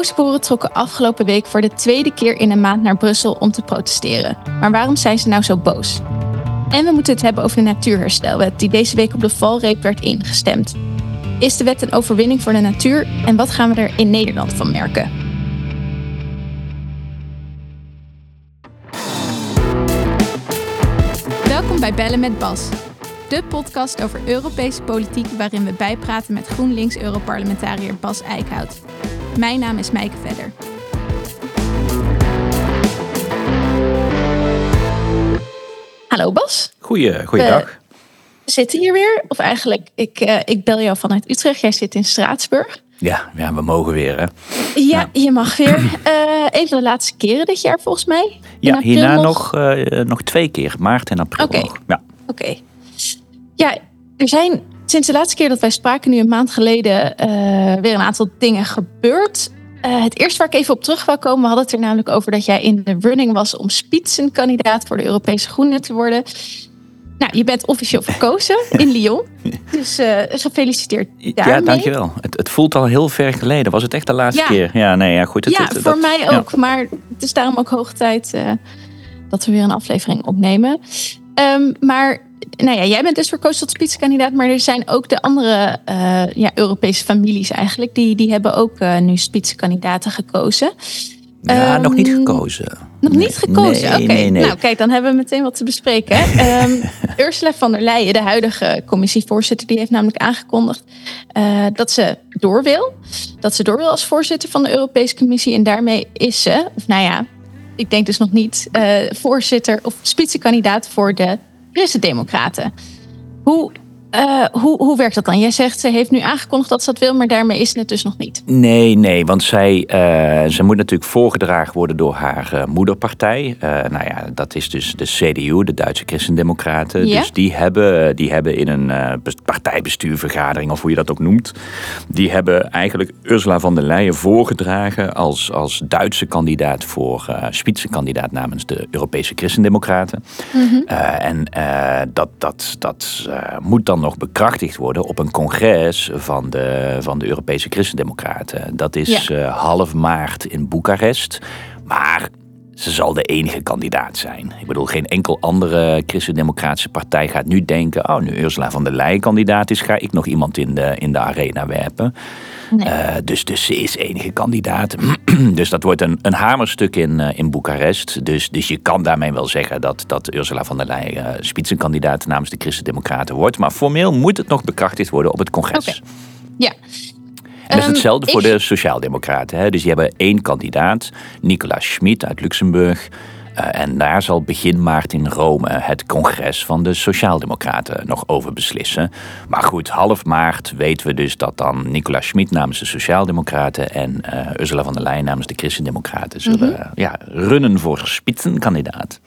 Boze boeren trokken afgelopen week voor de tweede keer in een maand naar Brussel om te protesteren. Maar waarom zijn ze nou zo boos? En we moeten het hebben over de natuurherstelwet die deze week op de valreep werd ingestemd. Is de wet een overwinning voor de natuur en wat gaan we er in Nederland van merken? Welkom bij Bellen met Bas, de podcast over Europese politiek waarin we bijpraten met GroenLinks-Europarlementariër Bas Eickhout. Mijn naam is Mijke Vedder. Hallo Bas. Goeie, goeiedag. We zitten hier weer, of eigenlijk, ik, uh, ik bel jou vanuit Utrecht. Jij zit in Straatsburg. Ja, ja we mogen weer hè. Ja, je mag weer. Uh, een van de laatste keren dit jaar volgens mij. ja, hierna nog, uh, nog twee keer, maart en april Oké. nog. Ja. Oké. Ja, er zijn sinds de laatste keer dat wij spraken, nu een maand geleden, uh, weer een aantal dingen gebeurd. Uh, het eerste waar ik even op terug wil komen, we hadden het er namelijk over dat jij in de running was om spitsenkandidaat voor de Europese Groenen te worden. Nou, je bent officieel verkozen in Lyon. Dus uh, gefeliciteerd daarmee. Ja, dankjewel. Het, het voelt al heel ver geleden. Was het echt de laatste Ja. keer? Ja, nee, ja, goed. Het, ja, het- voor dat- mij ja. ook. Maar het is daarom ook hoog tijd eh, dat we weer een aflevering opnemen. Ehm, maar nou ja, jij bent dus verkozen tot spitskandidaat. Maar er zijn ook de andere eh, ja, Europese families eigenlijk. Die, die hebben ook eh, nu spitskandidaten gekozen. Ja, nog niet Ehm, gekozen. Nog Nee, niet gekozen? Nee, Oké, nee, nee. nou kijk, dan hebben we meteen wat te bespreken. Ehm, Ursula von der Leyen, de huidige commissievoorzitter, die heeft namelijk aangekondigd eh, dat ze door wil. Dat ze door wil als voorzitter van de Europese Commissie. En daarmee is ze, of nou ja, ik denk dus nog niet, voorzitter of spitsenkandidaat voor de Christen-Democraten. Hoe, eh, hoe, hoe werkt dat dan? Jij zegt ze heeft nu aangekondigd dat ze dat wil, maar daarmee is het dus nog niet. Nee, nee, want zij, eh, zij moet natuurlijk voorgedragen worden door haar eh, moederpartij. Nou ja, dat is dus de CDU, de Duitse Christendemocraten. Ja. Dus die hebben, die hebben in een bes- partijbestuurvergadering, of hoe je dat ook noemt, die hebben eigenlijk Ursula von der Leyen voorgedragen als, als Duitse kandidaat voor uh, spitsenkandidaat namens de Europese Christendemocraten. Eh, en dat, dat, dat moet dan nog bekrachtigd worden op een congres van de, van de Europese Christendemocraten. Dat is Ja. eh, half maart in Boekarest. Maar ze zal de enige kandidaat zijn. Ik bedoel, geen enkel andere christendemocratische partij gaat nu denken... oh, nu Ursula van der Leyen kandidaat is, ga ik nog iemand in de, in de arena werpen. Nee. Eh, dus, dus ze is enige kandidaat. dus dat wordt een, een hamerstuk in, eh, in Boekarest. Dus, dus je kan daarmee wel zeggen dat, dat Ursula von der Leyen uh, spitsenkandidaat namens de Christen-Democraten wordt. Maar formeel moet het nog bekrachtigd worden op het congres. Oké. Ja. En dat is Ehm, hetzelfde voor ik- de Sociaaldemocraten. Hè? Dus die hebben één kandidaat, Nicolas Schmid uit Luxemburg. Eh, en daar zal begin maart in Rome het congres van de Sociaaldemocraten nog over beslissen. Maar goed, half maart weten we dus dat dan Nicolas Schmid namens de Sociaaldemocraten en eh, Ursula von der Leyen namens de Christendemocraten zullen Mhm. ja, runnen voor spitsenkandidaat.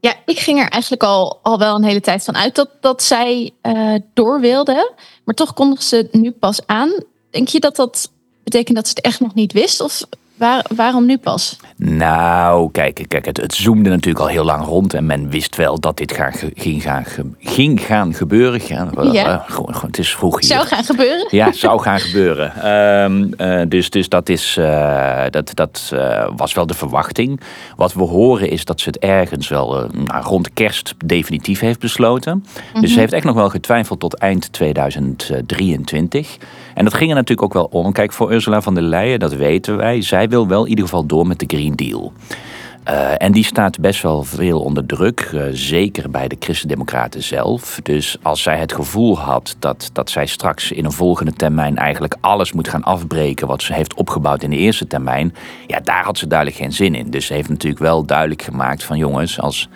Ja, ik ging er eigenlijk al, al wel een hele tijd van uit dat, dat zij eh, door wilde. Maar toch kondigde ze nu pas aan. Denk je dat dat betekent dat ze het echt nog niet wist? Of waar, waarom nu pas? Nou, kijk, kijk het, het zoomde natuurlijk al heel lang rond. En men wist wel dat dit gaan, ging, gaan, ging gaan gebeuren. Ja, Ja. eh, het is vroeg hier. Zou gaan gebeuren? Ja, zou gaan gebeuren. Ehm, eh, dus, dus dat, is, eh, dat, dat was wel de verwachting. Wat we horen is dat ze het ergens wel nou, rond kerst definitief heeft besloten. Dus ze heeft echt nog wel getwijfeld tot eind 2023. En dat ging er natuurlijk ook wel om. Kijk, voor Ursula von der Leyen, dat weten wij. Zij wil wel in ieder geval door met de Green Deal. Uh, en die staat best wel veel onder druk, uh, zeker bij de Christen-Democraten zelf. Dus als zij het gevoel had dat, dat zij straks in een volgende termijn eigenlijk alles moet gaan afbreken wat ze heeft opgebouwd in de eerste termijn, ja, daar had ze duidelijk geen zin in. Dus ze heeft natuurlijk wel duidelijk gemaakt van jongens, als,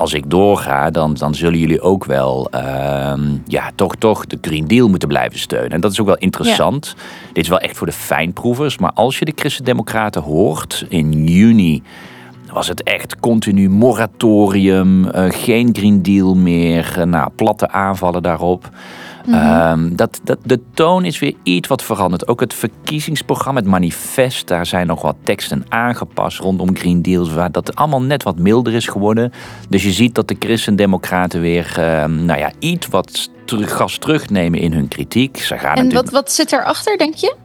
als ik doorga, dan, dan zullen jullie ook wel uh, ja, toch, toch de Green Deal moeten blijven steunen. En dat is ook wel interessant. Ja. Dit is wel echt voor de fijnproevers, maar als je de Christen-Democraten hoort in juni was het echt continu moratorium, uh, geen Green Deal meer, uh, nou, platte aanvallen daarop. Mm -hmm. uh, dat, dat, de toon is weer iets wat veranderd. Ook het verkiezingsprogramma, het manifest, daar zijn nog wat teksten aangepast rondom Green Deals, waar dat allemaal net wat milder is geworden. Dus je ziet dat de Christen-Democraten weer, nou ja, iets wat terug, gas terugnemen in hun kritiek. Ze gaan en natuurlijk... wat, wat zit erachter, denk je?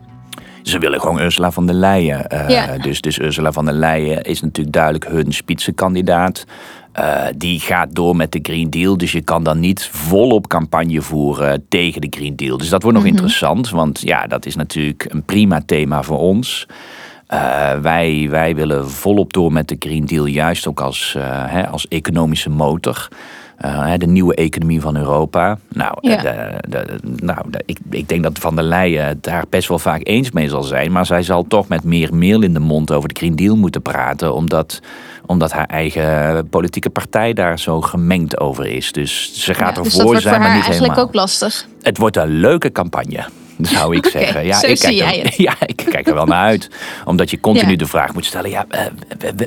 Ze willen gewoon Ursula van der Leyen. Uh, dus, dus Ursula van der Leyen is natuurlijk duidelijk hun spitsenkandidaat. Uh, die gaat door met de Green Deal. Dus je kan dan niet volop campagne voeren tegen de Green Deal. Dus dat wordt nog mhm. interessant. Want ja, dat is natuurlijk een prima thema voor ons. Uh, wij, wij willen volop door met de Green Deal, juist ook als, uh, hè, als economische motor. Uh, de nieuwe economie van Europa. Nou, de, de, nou ik, ik denk dat Van der Leyen daar best wel vaak eens mee zal zijn. Maar zij zal toch met meer meel in de mond over de Green Deal moeten praten. Omdat, omdat haar eigen politieke partij daar zo gemengd over is. Dus ze gaat ja, ervoor dus zijn, maar niet eigenlijk ook lastig. Het wordt een leuke campagne zou ik zeggen. Ja, ik kijk er, ja, ik kijk er wel naar uit. Omdat je continu de vraag moet stellen: ja, eh,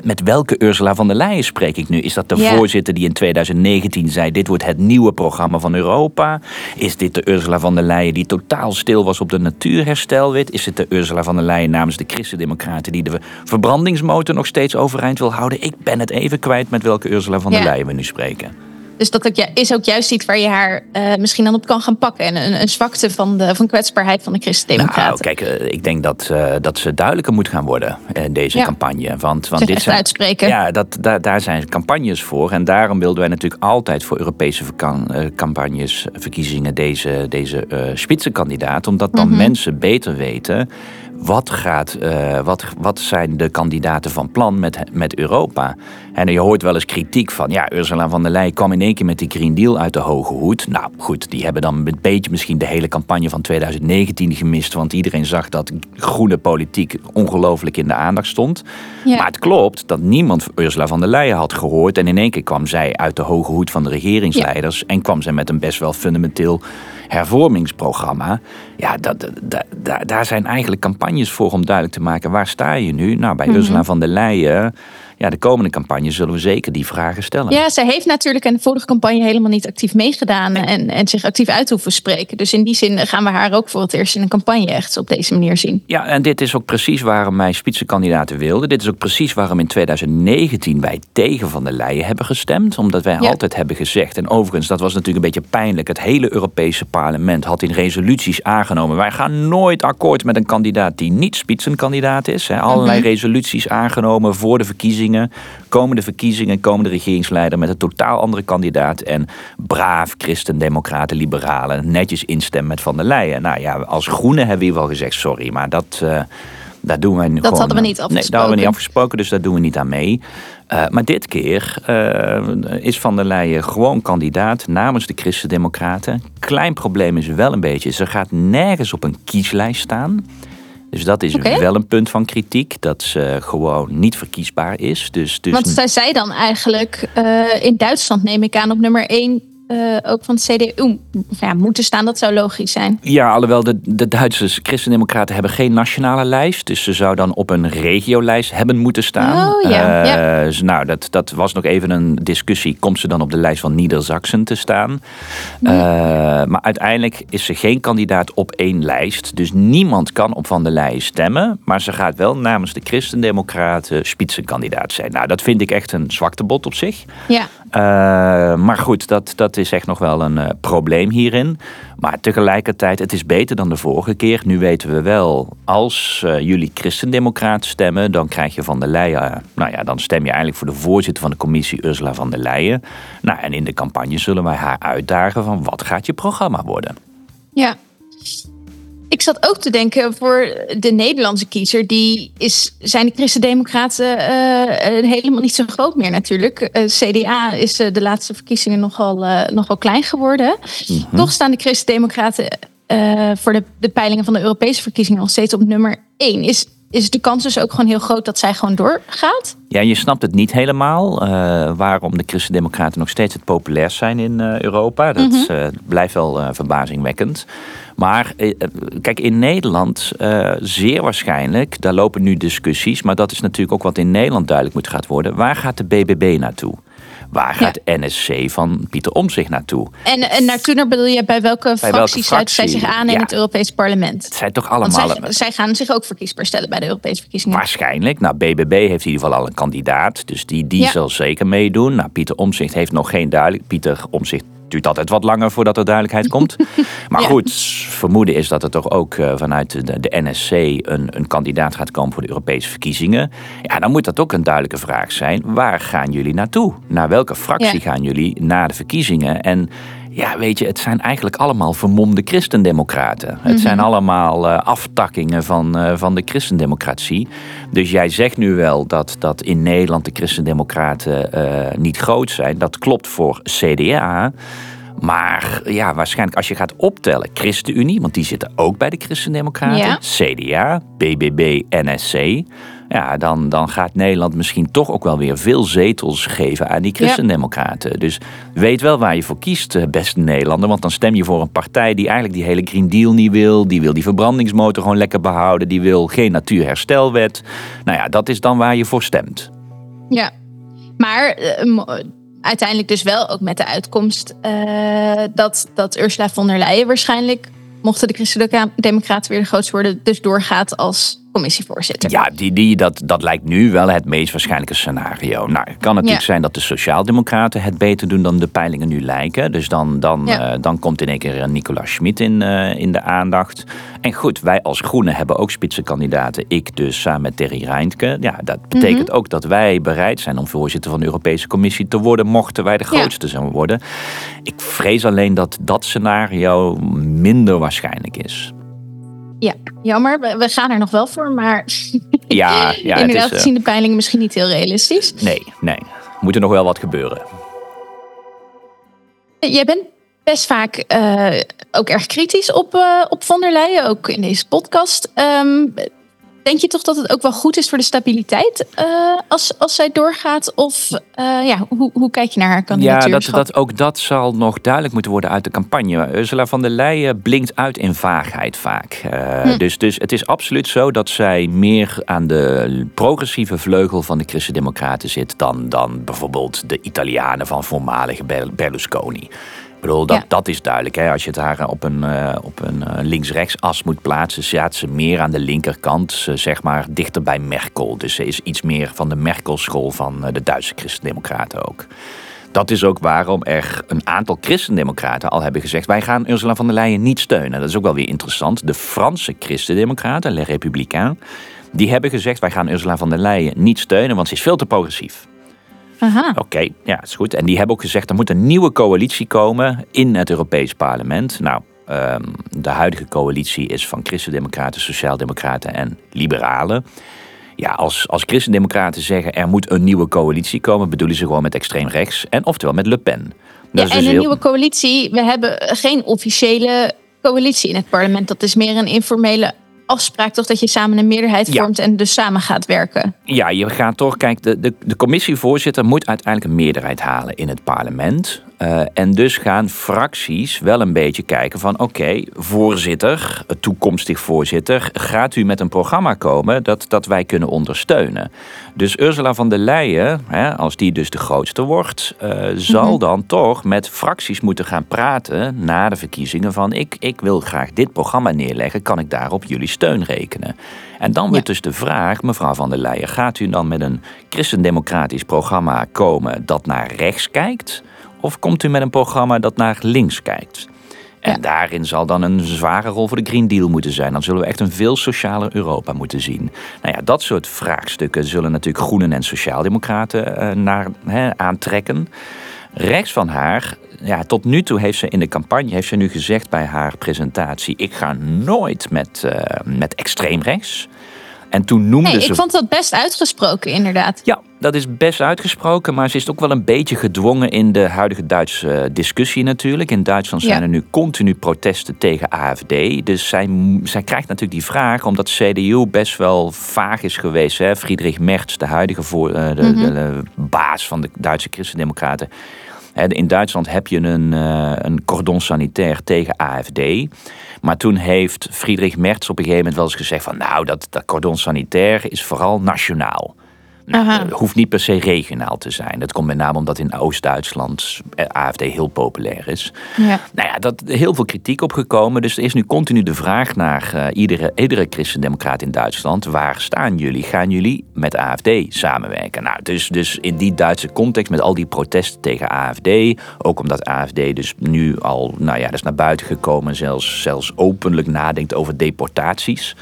met welke Ursula van der Leyen spreek ik nu? Is dat de voorzitter die in 2019 zei: dit wordt het nieuwe programma van Europa? Is dit de Ursula van der Leyen die totaal stil was op de natuurherstelwet? Is het de Ursula van der Leyen namens de Christen-Democraten die de verbrandingsmotor nog steeds overeind wil houden? Ik ben het even kwijt met welke Ursula van der Leyen we nu spreken. Dus dat is ook juist iets waar je haar uh, misschien dan op kan gaan pakken. En een, een zwakte van de van kwetsbaarheid van de Christen-Democraten. Nou, kijk, uh, ik denk dat, uh, dat ze duidelijker moet gaan worden in deze ja. campagne. Want, want dit zijn, uitspreken. Ja, dat, daar, daar zijn campagnes voor. En daarom wilden wij natuurlijk altijd voor Europese campagnes, verkiezingen, deze, deze spitsenkandidaat. Omdat dan mm -hmm. mensen beter weten wat, gaat, uh, wat, wat zijn de kandidaten van plan met, met Europa? En je hoort wel eens kritiek van, ja, Ursula van der Leyen kwam in één keer met die Green Deal uit de hoge hoed. Nou goed, die hebben dan een beetje misschien de hele campagne van 2019 gemist, want iedereen zag dat groene politiek ongelooflijk in de aandacht stond. Ja. Maar het klopt dat niemand Ursula van der Leyen had gehoord en in één keer kwam zij uit de hoge hoed van de regeringsleiders ja. en kwam zij met een best wel fundamenteel hervormingsprogramma. Ja, dat, dat, dat, daar zijn eigenlijk campagnes voor om duidelijk te maken waar sta je nu. Nou, bij mm -hmm. Ursula van der Leyen ja, de komende campagne zullen we zeker die vragen stellen. Ja, zij heeft natuurlijk in de vorige campagne helemaal niet actief meegedaan en, en zich actief uit hoeven spreken. Dus in die zin gaan we haar ook voor het eerst in een campagne echt op deze manier zien. Ja, en dit is ook precies waarom wij spitsenkandidaten wilden. Dit is ook precies waarom in 2019 wij tegen Van der Leyen hebben gestemd. Omdat wij ja. altijd hebben gezegd, en overigens, dat was natuurlijk een beetje pijnlijk. Het hele Europese parlement had in resoluties aangenomen. Wij gaan nooit akkoord met een kandidaat die niet spitsenkandidaat is. Hè. Allerlei mm -hmm. resoluties aangenomen voor de verkiezingen verkiezingen, komende verkiezingen, komende regeringsleider met een totaal andere kandidaat. En braaf christen-democraten, liberalen, netjes instemmen met Van der Leyen. Nou ja, als groene hebben we wel gezegd, sorry, maar dat. Uh, daar doen wij dat gewoon, hadden we niet afgesproken. Nee, daar hadden we niet afgesproken, dus daar doen we niet aan mee. Uh, maar dit keer uh, is Van der Leyen gewoon kandidaat namens de Christen-Democraten. Klein probleem is wel een beetje, ze gaat nergens op een kieslijst staan. Dus dat is okay. wel een punt van kritiek, dat ze gewoon niet verkiesbaar is. Dus, dus... Want zij zei dan eigenlijk, uh, in Duitsland neem ik aan op nummer 1 uh, ook van het CDU ja, moeten staan. Dat zou logisch zijn. Ja, alhoewel de, de Duitse christendemocraten hebben geen nationale lijst. Dus ze zou dan op een regiolijst hebben moeten staan. Oh, ja. Uh, ja. Dus, nou, dat, dat was nog even een discussie. Komt ze dan op de lijst van Niedersachsen te staan? Nee. Uh, maar uiteindelijk is ze geen kandidaat op één lijst. Dus niemand kan op Van der Leyen stemmen. Maar ze gaat wel namens de christendemocraten spitsenkandidaat zijn. Nou, dat vind ik echt een zwaktebod op zich. Ja. Maar goed, dat, dat is echt nog wel een uh, probleem hierin. Maar tegelijkertijd, het is beter dan de vorige keer. Nu weten we wel, als uh, jullie christendemocraat stemmen, dan krijg je van der Leyen. Nou ja, dan stem je eigenlijk voor de voorzitter van de commissie, Ursula van der Leyen. Nou, en in de campagne zullen wij haar uitdagen van wat gaat je programma worden. Ja, ik zat ook te denken voor de Nederlandse kiezer, die is, zijn de Christen-Democraten uh, helemaal niet zo groot meer natuurlijk. Uh, CDA is uh, de laatste verkiezingen nogal, nogal klein geworden. Mm -hmm. Toch staan de Christen-Democraten voor de, de peilingen van de Europese verkiezingen nog steeds op nummer 1. Is, is de kans dus ook gewoon heel groot dat zij gewoon doorgaat? Ja, je snapt het niet helemaal uh, waarom de Christen-Democraten nog steeds het populairst zijn in uh, Europa. Dat mm -hmm. uh, blijft wel verbazingwekkend. Maar kijk, in Nederland zeer waarschijnlijk, daar lopen nu discussies, maar dat is natuurlijk ook wat in Nederland duidelijk moet gaan worden. Waar gaat de BBB naartoe? Waar gaat ja. NSC van Pieter Omtzigt naartoe? En, en naartoe bedoel je bij welke bij fractie zij zich aan in ja. het Europees Parlement? Het zijn toch allemaal... Zij, zij, gaan zich ook verkiesbaar stellen bij de Europese verkiezingen. Waarschijnlijk. Nou, BBB heeft in ieder geval al een kandidaat. Dus die, die ja. zal zeker meedoen. Nou, Pieter Omtzigt heeft nog geen duidelijk... Pieter Omtzigt duurt altijd wat langer voordat er duidelijkheid komt. Maar goed, vermoeden is dat er toch ook eh, vanuit de, de NSC een, een kandidaat gaat komen voor de Europese verkiezingen. Ja, dan moet dat ook een duidelijke vraag zijn. Waar gaan jullie naartoe? Naar welke fractie gaan jullie na de verkiezingen? En ja, weet je, het zijn eigenlijk allemaal vermomde christendemocraten. Het mhm. zijn allemaal uh, aftakkingen van, uh, van de christendemocratie. Dus jij zegt nu wel dat, dat in Nederland de christendemocraten uh, niet groot zijn. Dat klopt voor CDA. Maar ja, waarschijnlijk als je gaat optellen, ChristenUnie, want die zitten ook bij de Christendemocraten, CDA, BBB, NSC. Ja, dan, dan gaat Nederland misschien toch ook wel weer veel zetels geven aan die Christendemocraten. Dus weet wel waar je voor kiest, eh, beste Nederlander. Want dan stem je voor een partij die eigenlijk die hele Green Deal niet wil. Die wil die verbrandingsmotor gewoon lekker behouden. Die wil geen natuurherstelwet. Nou ja, dat is dan waar je voor stemt. Ja, maar uh, uiteindelijk dus wel ook met de uitkomst uh, dat, dat Ursula von der Leyen waarschijnlijk, mochten de Christen-Democraten weer de grootste worden, dus doorgaat als commissievoorzitter. Ja, die, die, dat, dat lijkt nu wel het meest waarschijnlijke scenario. Nou, het kan natuurlijk zijn dat de Sociaaldemocraten het beter doen dan de peilingen nu lijken. Dus dan, dan, ja. uh, dan komt in één keer Nicolas Schmid in, uh, in de aandacht. En goed, wij als Groenen hebben ook spitsenkandidaten. Ik dus samen met Terry Reintke. Ja, dat betekent mm -hmm. ook dat wij bereid zijn om voorzitter van de Europese Commissie te worden, mochten wij de grootste ja. zijn worden. Ik vrees alleen dat dat scenario minder waarschijnlijk is. Ja, jammer. We gaan er nog wel voor, maar ja, ja, inderdaad het is, gezien de peilingen misschien niet heel realistisch. Nee, nee. Moet er nog wel wat gebeuren. Jij bent best vaak uh, ook erg kritisch op, uh, op von der Leyen, ook in deze podcast. Um, Denk je toch dat het ook wel goed is voor de stabiliteit uh, als, als zij doorgaat? Of uh, ja, hoe, hoe kijk je naar haar kandidatuur? Ja, dat, dat, ook dat zal nog duidelijk moeten worden uit de campagne. Ursula van der Leyen blinkt uit in vaagheid vaak. Uh, hm. dus, dus het is absoluut zo dat zij meer aan de progressieve vleugel van de Christen-Democraten zit... dan, dan bijvoorbeeld de Italianen van voormalige Berlusconi. Ik bedoel, dat, ja. dat is duidelijk. Hè? Als je het haar op een, uh, op een uh, links-rechts as moet plaatsen, staat ze meer aan de linkerkant, ze, zeg maar dichter bij Merkel. Dus ze is iets meer van de Merkel-school van uh, de Duitse christendemocraten ook. Dat is ook waarom er een aantal christendemocraten al hebben gezegd: wij gaan Ursula von der Leyen niet steunen. Dat is ook wel weer interessant. De Franse christendemocraten, Les Républicains, die hebben gezegd: wij gaan Ursula von der Leyen niet steunen, want ze is veel te progressief. Oké, okay, ja, is goed. En die hebben ook gezegd er moet een nieuwe coalitie komen in het Europees Parlement. Nou, um, de huidige coalitie is van Christendemocraten, Sociaaldemocraten en Liberalen. Ja, als, als Christendemocraten zeggen er moet een nieuwe coalitie komen, bedoelen ze gewoon met extreem rechts en oftewel met Le Pen. Ja, en dus een heel... nieuwe coalitie, we hebben geen officiële coalitie in het parlement. Dat is meer een informele afspraak toch dat je samen een meerderheid vormt ja. en dus samen gaat werken. Ja, je gaat toch, kijk, de, de, de commissievoorzitter moet uiteindelijk een meerderheid halen in het parlement. Uh, en dus gaan fracties wel een beetje kijken van oké, okay, voorzitter, toekomstig voorzitter, gaat u met een programma komen dat, dat wij kunnen ondersteunen. Dus Ursula van der Leyen, hè, als die dus de grootste wordt, uh, zal mm -hmm. dan toch met fracties moeten gaan praten na de verkiezingen van ik, ik wil graag dit programma neerleggen, kan ik daarop jullie steun rekenen? En dan wordt ja. dus de vraag, mevrouw van der Leyen, gaat u dan met een christendemocratisch programma komen dat naar rechts kijkt? Of komt u met een programma dat naar links kijkt? En ja. daarin zal dan een zware rol voor de Green Deal moeten zijn. Dan zullen we echt een veel socialer Europa moeten zien. Nou ja, dat soort vraagstukken zullen natuurlijk Groenen en Sociaaldemocraten uh, naar, hè, aantrekken. Rechts van haar, ja, tot nu toe heeft ze in de campagne, heeft ze nu gezegd bij haar presentatie: ik ga nooit met, uh, met extreem rechts. En toen noemde nee, ze. Ik vond dat best uitgesproken, inderdaad. Ja, dat is best uitgesproken, maar ze is ook wel een beetje gedwongen in de huidige Duitse discussie natuurlijk. In Duitsland zijn ja. er nu continu protesten tegen AFD. Dus zij, zij krijgt natuurlijk die vraag, omdat CDU best wel vaag is geweest. Hè? Friedrich Merz, de huidige voor, de, mm -hmm. de, baas van de Duitse Christendemocraten. In Duitsland heb je een, een cordon sanitair tegen AFD. Maar toen heeft Friedrich Merz op een gegeven moment wel eens gezegd van... nou, dat, dat cordon sanitair is vooral nationaal. Nou, hoeft niet per se regionaal te zijn. Dat komt met name omdat in Oost-Duitsland eh, AFD heel populair is. Ja. Nou ja, dat heel veel kritiek op gekomen. Dus er is nu continu de vraag naar uh, iedere, iedere christendemocraat in Duitsland. Waar staan jullie? Gaan jullie met AFD samenwerken? Nou, dus, dus in die Duitse context met al die protesten tegen AFD. Ook omdat AFD dus nu al, nou ja, dat is naar buiten gekomen. Zelfs, zelfs openlijk nadenkt over deportaties.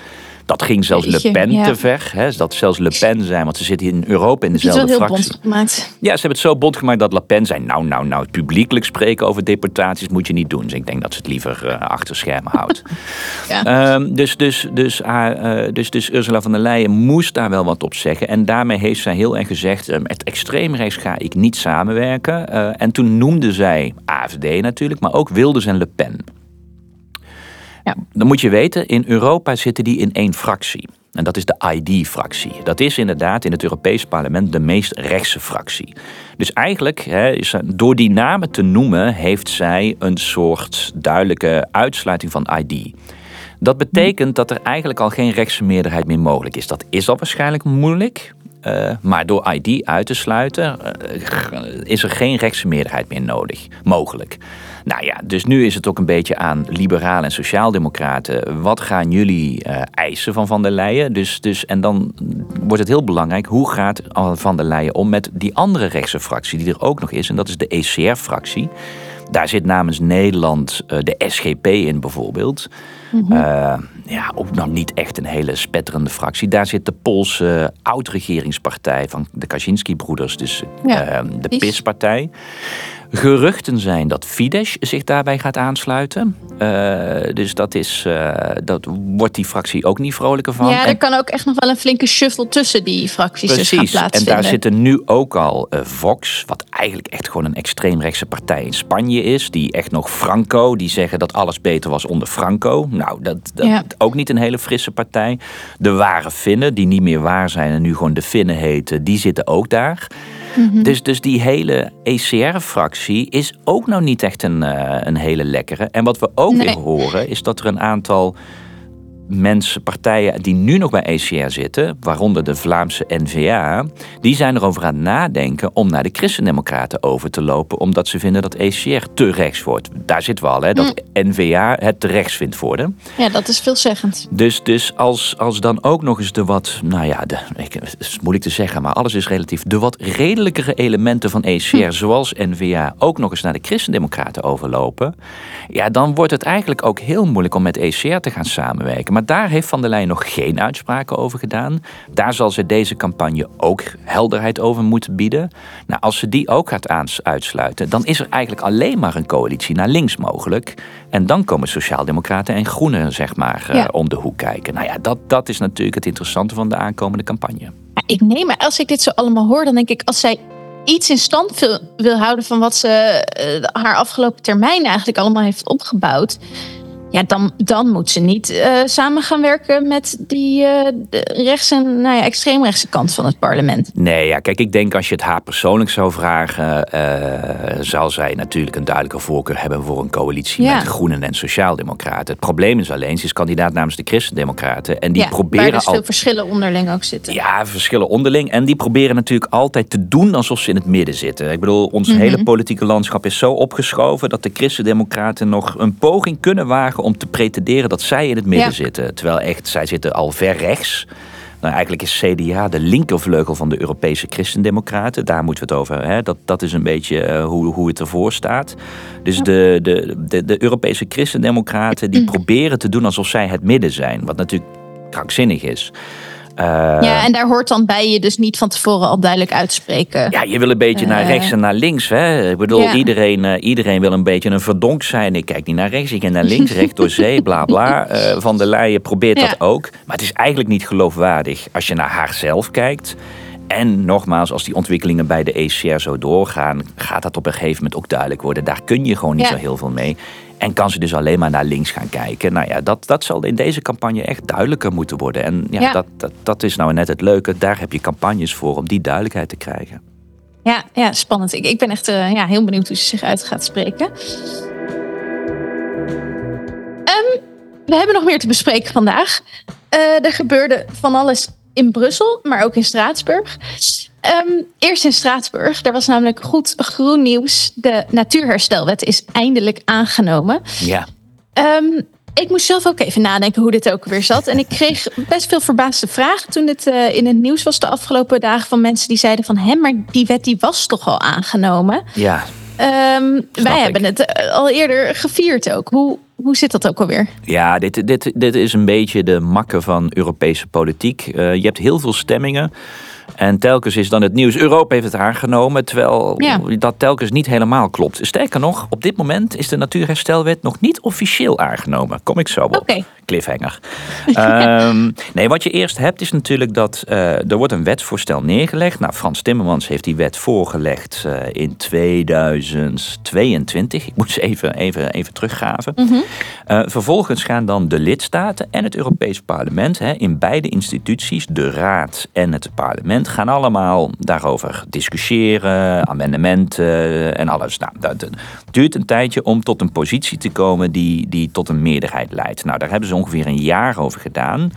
Dat ging zelfs Le Pen te ver. Hè? Dat zelfs Le Pen zijn, want ze zitten in Europa in dezelfde het is fractie. Bond gemaakt. Ja, ze hebben het zo bond gemaakt dat Le Pen zei: Nou, nou, nou, het publiekelijk spreken over deportaties moet je niet doen. Dus ik denk dat ze het liever uh, achter schermen houdt. ja. um, dus, dus, dus, uh, dus, dus Ursula von der Leyen moest daar wel wat op zeggen. En daarmee heeft zij heel erg gezegd: um, Het extreemrechts ga ik niet samenwerken. Uh, en toen noemde zij AFD natuurlijk, maar ook Wilders en Le Pen. Dan moet je weten, in Europa zitten die in één fractie. En dat is de ID-fractie. Dat is inderdaad in het Europees Parlement de meest rechtse fractie. Dus eigenlijk, is, door die namen te noemen, heeft zij een soort duidelijke uitsluiting van ID. Dat betekent dat er eigenlijk al geen rechtse meerderheid meer mogelijk is. Dat is al waarschijnlijk moeilijk. Uh, maar door ID uit te sluiten, uh, is er geen rechtse meerderheid meer nodig, mogelijk. Nou ja, dus nu is het ook een beetje aan liberalen en sociaaldemocraten. Wat gaan jullie uh, eisen van Van der Leyen? Dus, dus, en dan wordt het heel belangrijk, hoe gaat Van der Leyen om met die andere rechtse fractie die er ook nog is? En dat is de ECR-fractie. Daar zit namens Nederland uh, de SGP in bijvoorbeeld. Mm -hmm. uh, ja, ook nog niet echt een hele spetterende fractie. Daar zit de Poolse oud-regeringspartij van de Kaczynski-broeders, dus ja, uh, de PIS-partij. Geruchten zijn dat Fidesz zich daarbij gaat aansluiten. Uh, dus dat, is, uh, dat wordt die fractie ook niet vrolijker van. Ja, er en, kan ook echt nog wel een flinke shuffle tussen die fracties precies, dus gaan plaatsvinden. En daar zitten nu ook al uh, Vox, wat eigenlijk echt gewoon een extreemrechtse partij in Spanje is. Die echt nog Franco, die zeggen dat alles beter was onder Franco. Nou, dat, dat ja. ook niet een hele frisse partij. De ware Finnen, die niet meer waar zijn en nu gewoon de Finnen heten, die zitten ook daar. Mm-hmm. Dus, dus die hele ECR-fractie is ook nou niet echt een, uh, een hele lekkere. En wat we ook nee. weer horen, is dat er een aantal mensen, partijen die nu nog bij ECR zitten, waaronder de Vlaamse NVA, die zijn erover aan het nadenken om naar de Christendemocraten over te lopen, omdat ze vinden dat ECR te rechts wordt. Daar zitten we al, hè, dat mm. NVA het te rechts vindt worden. Ja, dat is veelzeggend. Dus, dus als, als dan ook nog eens de wat, nou ja, de, ik, het is moeilijk te zeggen, maar alles is relatief, de wat redelijkere elementen van ECR, hm. zoals NVA, ook nog eens naar de Christendemocraten overlopen, ja, dan wordt het eigenlijk ook heel moeilijk om met ECR te gaan samenwerken. Maar daar heeft Van der Leyen nog geen uitspraken over gedaan. Daar zal ze deze campagne ook helderheid over moeten bieden. Nou, als ze die ook gaat uitsluiten, dan is er eigenlijk alleen maar een coalitie naar links mogelijk. En dan komen Sociaaldemocraten en Groenen, zeg maar, ja. uh, om de hoek kijken. Nou ja, dat, dat is natuurlijk het interessante van de aankomende campagne. Ik neem maar, als ik dit zo allemaal hoor, dan denk ik, als zij iets in stand wil, wil houden van wat ze uh, haar afgelopen termijn eigenlijk allemaal heeft opgebouwd ja, dan, dan moet ze niet uh, samen gaan werken met die uh, rechts- en nou ja, extreemrechtse kant van het parlement. Nee, ja, kijk, ik denk als je het haar persoonlijk zou vragen, uh, zal zij natuurlijk een duidelijke voorkeur hebben voor een coalitie ja. met Groenen en Sociaaldemocraten. Het probleem is alleen, ze is kandidaat namens de Christendemocraten en die ja, proberen waar dus al. veel verschillen onderling ook zitten. Ja, verschillen onderling. En die proberen natuurlijk altijd te doen alsof ze in het midden zitten. Ik bedoel, ons Mhm. hele politieke landschap is zo opgeschoven dat de Christendemocraten nog een poging kunnen wagen om te pretenderen dat zij in het midden Ja. zitten. Terwijl echt, zij zitten al ver rechts. Nou, eigenlijk is CDA de linkervleugel van de Europese Christendemocraten. Daar moeten we het over hebben. Dat, dat is een beetje eh, hoe, hoe het ervoor staat. Dus de, de, de, de Europese Christendemocraten die proberen te doen alsof zij het midden zijn. Wat natuurlijk krankzinnig is. Eh, Ja, en daar hoort dan bij je dus niet van tevoren al duidelijk uitspreken. ja, je wil een beetje naar Eh, rechts en naar links. Hè? Ik bedoel, ja. iedereen, eh, iedereen wil een beetje een verdonk zijn. Ik kijk niet naar rechts, ik kijk naar links, recht door zee, bla bla. Van der Leyen probeert Ja. dat ook. Maar het is eigenlijk niet geloofwaardig als je naar haarzelf kijkt. En nogmaals, als die ontwikkelingen bij de ECR zo doorgaan, gaat dat op een gegeven moment ook duidelijk worden. Daar kun je gewoon niet Ja. zo heel veel mee. En kan ze dus alleen maar naar links gaan kijken. Nou ja, dat, dat zal in deze campagne echt duidelijker moeten worden. En ja, Ja. Dat, dat, dat is nou net het leuke. Daar heb je campagnes voor om die duidelijkheid te krijgen. Ja, ja spannend. Ik, ik ben echt eh, ja, heel benieuwd hoe ze zich uit gaat spreken. Ehm, we hebben nog meer te bespreken vandaag. Eh, er gebeurde van alles in Brussel, maar ook in Straatsburg. Ehm, eerst in Straatsburg, daar was namelijk goed groen nieuws. De natuurherstelwet is eindelijk aangenomen. Ja. Ehm, ik moest zelf ook even nadenken hoe dit ook weer zat. En ik kreeg best veel verbaasde vragen toen het uh, in het nieuws was de afgelopen dagen van mensen die zeiden van hé, maar die wet die was toch al aangenomen? Ja. Um, wij hebben het eh, al eerder gevierd ook. Hoe, hoe zit dat ook alweer? Ja, dit, dit, dit is een beetje de makke van Europese politiek. Uh, je hebt heel veel stemmingen. En telkens is dan het nieuws, Europa heeft het aangenomen, terwijl dat telkens niet helemaal klopt. Sterker nog, op dit moment is de Natuurherstelwet nog niet officieel aangenomen. Kom ik zo op. Okay. Cliffhanger. um, nee, wat je eerst hebt is natuurlijk dat uh, er wordt een wetsvoorstel neergelegd. Nou, Frans Timmermans heeft die wet voorgelegd uh, in 2022. Ik moet ze even, even, even teruggraven. Mm -hmm. uh, vervolgens gaan dan de lidstaten en het Europees Parlement hè, in beide instituties, de Raad en het Parlement, gaan allemaal daarover discussiëren, amendementen en alles. Nou, dat duurt een tijdje om tot een positie te komen die, die tot een meerderheid leidt. Nou, daar hebben ze ongeveer een jaar over gedaan.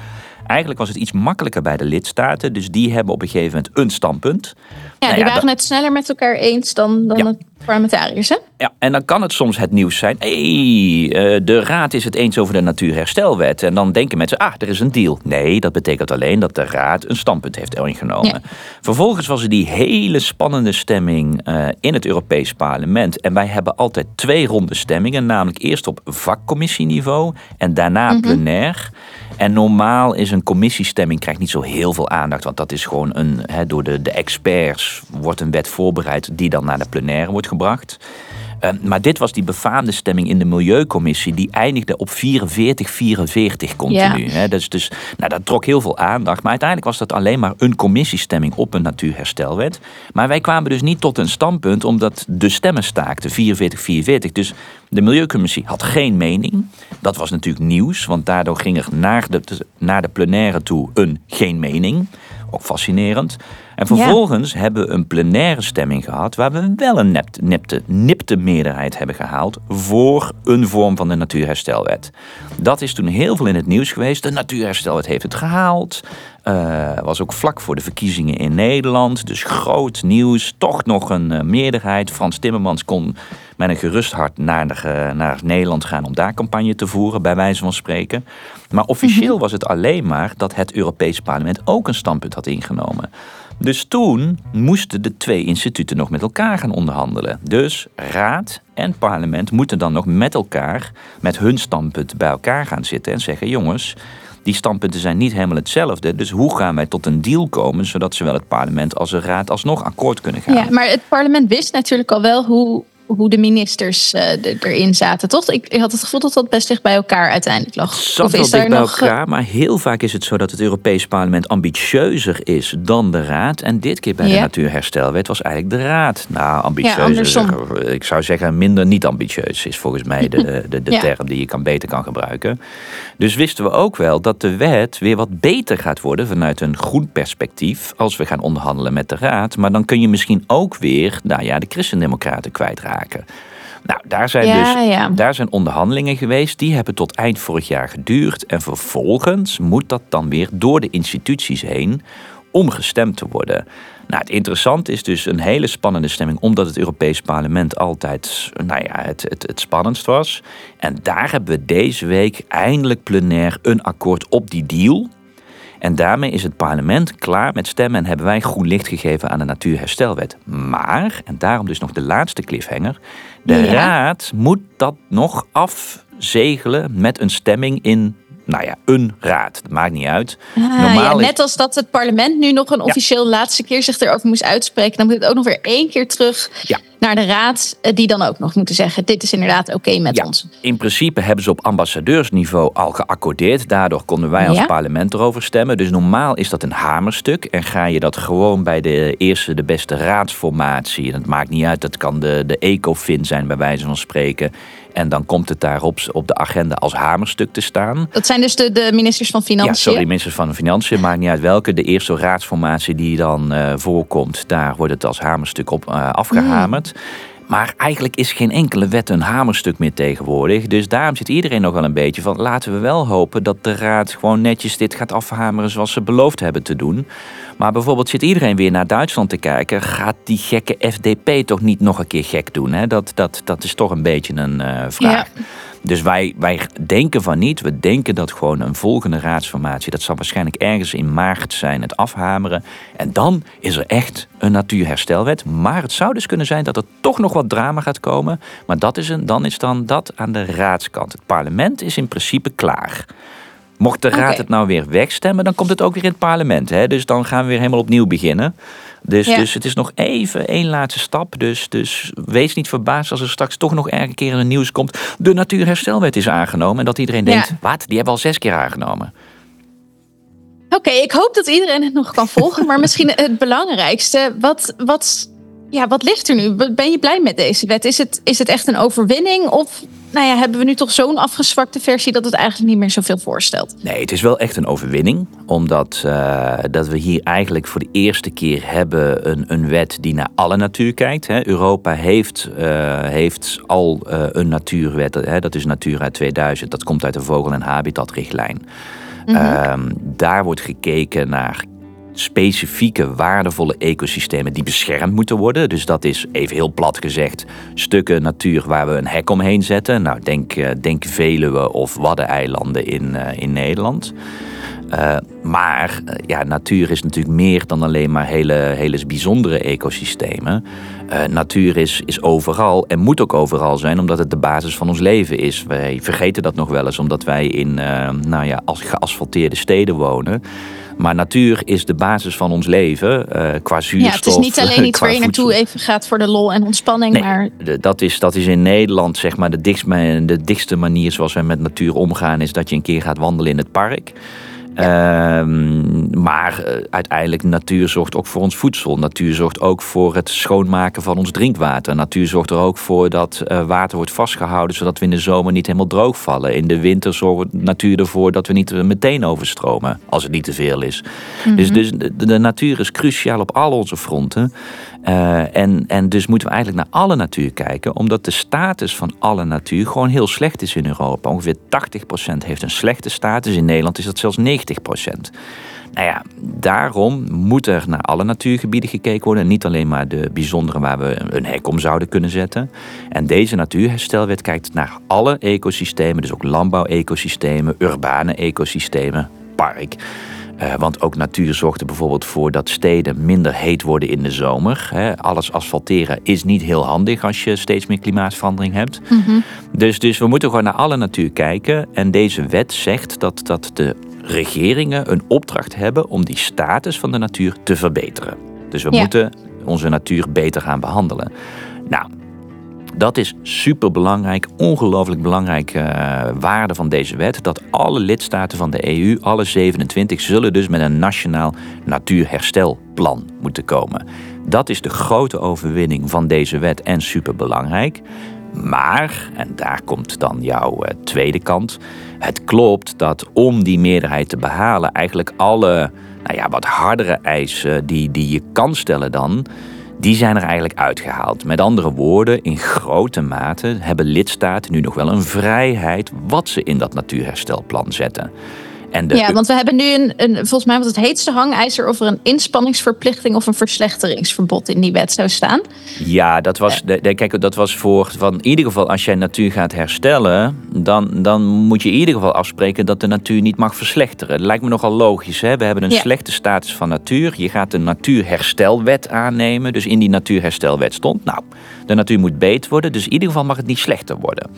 Eigenlijk was het iets makkelijker bij de lidstaten, dus die hebben op een gegeven moment een standpunt. Ja, nou die waren het sneller met elkaar eens dan, dan ja. het parlementariërs, hè? Ja, en dan kan het soms het nieuws zijn. Hé, hey, de Raad is het eens over de Natuurherstelwet. En dan denken mensen, ah, er is een deal. Nee, dat betekent alleen dat de Raad een standpunt heeft ingenomen. Ja. Vervolgens was er die hele spannende stemming uh, in het Europees Parlement. En wij hebben altijd twee ronde stemmingen. Namelijk eerst op vakcommissieniveau en daarna mm -hmm. plenair. En normaal is een commissiestemming krijgt niet zo heel veel aandacht. Want dat is gewoon een, he, door de, de experts wordt een wet voorbereid die dan naar de plenaire wordt gebracht. Uh, maar dit was die befaamde stemming in de Milieucommissie. Die eindigde op 44-44 continu. Ja. Dus, dus nou, dat trok heel veel aandacht. Maar uiteindelijk was dat alleen maar een commissiestemming op een natuurherstelwet. Maar wij kwamen dus niet tot een standpunt omdat de stemmen staakten. 44-44. Dus de Milieucommissie had geen mening. Dat was natuurlijk nieuws. Want daardoor ging er naar de, naar de plenaire toe een geen mening. Ook fascinerend. En vervolgens ja. hebben we een plenaire stemming gehad waar we wel een nepte, nepte, nipte meerderheid hebben gehaald voor een vorm van de natuurherstelwet. Dat is toen heel veel in het nieuws geweest. De natuurherstelwet heeft het gehaald. Uh, was ook vlak voor de verkiezingen in Nederland. Dus groot nieuws. Toch nog een uh, meerderheid. Frans Timmermans kon met een gerust hart naar, de, naar Nederland gaan om daar campagne te voeren, bij wijze van spreken. Maar officieel -hmm. was het alleen maar dat het Europees Parlement ook een standpunt had ingenomen. Dus toen moesten de twee instituten nog met elkaar gaan onderhandelen. Dus raad en parlement moeten dan nog met elkaar, met hun standpunt bij elkaar gaan zitten en zeggen: jongens, die standpunten zijn niet helemaal hetzelfde. Dus hoe gaan wij tot een deal komen, zodat zowel het parlement als de raad alsnog akkoord kunnen gaan? Ja, maar het parlement wist natuurlijk al wel hoe hoe de ministers uh, erin zaten, toch? Ik, ik, had het gevoel dat dat best dicht bij elkaar uiteindelijk lag. Zat of is dicht bij nog... elkaar, maar heel vaak is het zo dat het Europees Parlement ambitieuzer is dan de Raad. En dit keer bij ja. de Natuurherstelwet was eigenlijk de Raad. Nou, ambitieuzer. Ja, ik zou zeggen minder niet ambitieus is volgens mij de, de, de ja. term die je kan beter kan gebruiken. Dus wisten we ook wel dat de wet weer wat beter gaat worden vanuit een groen perspectief als we gaan onderhandelen met de Raad. Maar dan kun je misschien ook weer, nou ja, de Christendemocraten kwijtraken. Nou, daar zijn ja, dus ja. daar zijn onderhandelingen geweest. Die hebben tot eind vorig jaar geduurd. En vervolgens moet dat dan weer door de instituties heen om gestemd te worden. Nou, het interessante is dus een hele spannende stemming, omdat het Europees Parlement altijd nou ja, het, het, het spannendst was. En daar hebben we deze week eindelijk plenair een akkoord op die deal. En daarmee is het parlement klaar met stemmen en hebben wij groen licht gegeven aan de Natuurherstelwet. Maar, en daarom dus nog de laatste cliffhanger, de ja. Raad moet dat nog afzegelen met een stemming in nou ja, een raad. Dat maakt niet uit. Ah, Normaal ja, net als dat het parlement nu nog een officieel ja. laatste keer zich erover moest uitspreken. Dan moet het ook nog weer één keer terug ja. naar de raad. eh, Die dan ook nog moeten zeggen, dit is inderdaad oké okay met ja, ons. In principe hebben ze op ambassadeursniveau al geaccordeerd. Daardoor konden wij als parlement erover stemmen. Dus normaal is dat een hamerstuk. En ga je dat gewoon bij de eerste, de beste raadsformatie. En het maakt niet uit, dat kan de, de ECOFIN zijn bij wijze van spreken. En dan komt het daar op, de agenda als hamerstuk te staan. Dat zijn dus de, de ministers van Financiën. Ja, sorry, minister van Financiën, maakt niet uit welke. De eerste raadsformatie die dan eh, voorkomt, daar wordt het als hamerstuk op eh, afgehamerd. Maar eigenlijk is geen enkele wet een hamerstuk meer tegenwoordig. Dus daarom zit iedereen nog wel een beetje van... laten we wel hopen dat de Raad gewoon netjes dit gaat afhameren... zoals ze beloofd hebben te doen. Maar bijvoorbeeld zit iedereen weer naar Duitsland te kijken... gaat die gekke FDP toch niet nog een keer gek doen? Hè? Dat, dat, dat is toch een beetje een uh, vraag. Ja. Dus wij, wij denken van niet. We denken dat gewoon een volgende raadsformatie, dat zal waarschijnlijk ergens in maart zijn, het afhameren. En dan is er echt een natuurherstelwet. Maar het zou dus kunnen zijn dat er toch nog wat drama gaat komen. Maar dat is een, dan is dan dat aan de raadskant. Het parlement is in principe klaar. Mocht de raad het nou weer wegstemmen, dan komt het ook weer in het parlement. Hè? Dus dan gaan we weer helemaal opnieuw beginnen. Dus, dus het is nog even één laatste stap. Dus, dus wees niet verbaasd als er straks toch nog ergens een keer een nieuws komt. De Natuurherstelwet is aangenomen. En dat iedereen denkt, wat? Die hebben al zes keer aangenomen. Oké, ik hoop dat iedereen het nog kan volgen. maar misschien het belangrijkste. Wat, wat, ja, wat ligt er nu? Ben je blij met deze wet? Is het, is het echt een overwinning? Of nou ja, hebben we nu toch zo'n afgezwakte versie dat het eigenlijk niet meer zoveel voorstelt? Nee, het is wel echt een overwinning. Omdat uh, dat we hier eigenlijk voor de eerste keer hebben een, een wet die naar alle natuur kijkt. Hè. Europa heeft, uh, heeft al uh, een natuurwet, hè, dat is Natura 2000. Dat komt uit de vogel- en habitatrichtlijn. Mm -hmm. daar wordt gekeken naar specifieke waardevolle ecosystemen die beschermd moeten worden. Dus dat is even heel plat gezegd stukken natuur waar we een hek omheen zetten. Nou, denk, eh, denk Veluwe of Waddeneilanden in, uh, in Nederland. Uh, maar ja, natuur is natuurlijk meer dan alleen maar hele, hele bijzondere ecosystemen. Natuur is, is overal en moet ook overal zijn, omdat het de basis van ons leven is. Wij vergeten dat nog wel eens, omdat wij in nou ja, geasfalteerde steden wonen. Maar natuur is de basis van ons leven uh, qua zuurstof. Ja, het is niet alleen iets waar je naartoe even gaat voor de lol en ontspanning. Nee, maar... dat, is, dat is in Nederland zeg maar de dichtste, de dichtste manier zoals wij met natuur omgaan, is dat je een keer gaat wandelen in het park. Ehm, maar uh, uiteindelijk, natuur zorgt ook voor ons voedsel. Natuur zorgt ook voor het schoonmaken van ons drinkwater. Natuur zorgt er ook voor dat uh, water wordt vastgehouden, zodat we in de zomer niet helemaal droog vallen. In de winter zorgt natuur ervoor dat we niet meteen overstromen, als het niet te veel is. Mm -hmm. Dus, dus de, de, natuur is cruciaal op al onze fronten. Uh, en, en dus moeten we eigenlijk naar alle natuur kijken, omdat de status van alle natuur gewoon heel slecht is in Europa. Ongeveer 80% heeft een slechte status. In Nederland is dat zelfs 90%. Nou ja, daarom moet er naar alle natuurgebieden gekeken worden. En niet alleen maar de bijzondere waar we een hek om zouden kunnen zetten. En deze natuurherstelwet kijkt naar alle ecosystemen. Dus ook landbouwecosystemen, urbane ecosystemen, park. Uh, want ook natuur zorgt er bijvoorbeeld voor dat steden minder heet worden in de zomer. Hè. Alles asfalteren is niet heel handig als je steeds meer klimaatverandering hebt. Mm -hmm. dus, dus we moeten gewoon naar alle natuur kijken. En deze wet zegt dat, dat de regeringen een opdracht hebben om die status van de natuur te verbeteren. Dus we ja. moeten onze natuur beter gaan behandelen. Nou, dat is super belangrijk, ongelooflijk belangrijke uh, waarde van deze wet. Dat alle lidstaten van de EU, alle 27, zullen dus met een nationaal natuurherstelplan moeten komen. Dat is de grote overwinning van deze wet en super belangrijk. Maar, en daar komt dan jouw uh, tweede kant. Het klopt dat om die meerderheid te behalen, eigenlijk alle nou ja, wat hardere eisen die, die je kan stellen dan die zijn er eigenlijk uitgehaald. Met andere woorden, in grote mate hebben lidstaten nu nog wel een vrijheid wat ze in dat natuurherstelplan zetten. En de... Ja, want we hebben nu een, een, volgens mij was het heetste hangijzer of er een inspanningsverplichting of een verslechteringsverbod in die wet zou staan. Ja, dat was, de, de, kijk, dat was voor, van in ieder geval als jij natuur gaat herstellen, dan, dan moet je in ieder geval afspreken dat de natuur niet mag verslechteren. Dat lijkt me nogal logisch. Hè? We hebben een ja. slechte status van natuur. Je gaat een natuurherstelwet aannemen. Dus in die natuurherstelwet stond, nou, de natuur moet beter worden, dus in ieder geval mag het niet slechter worden.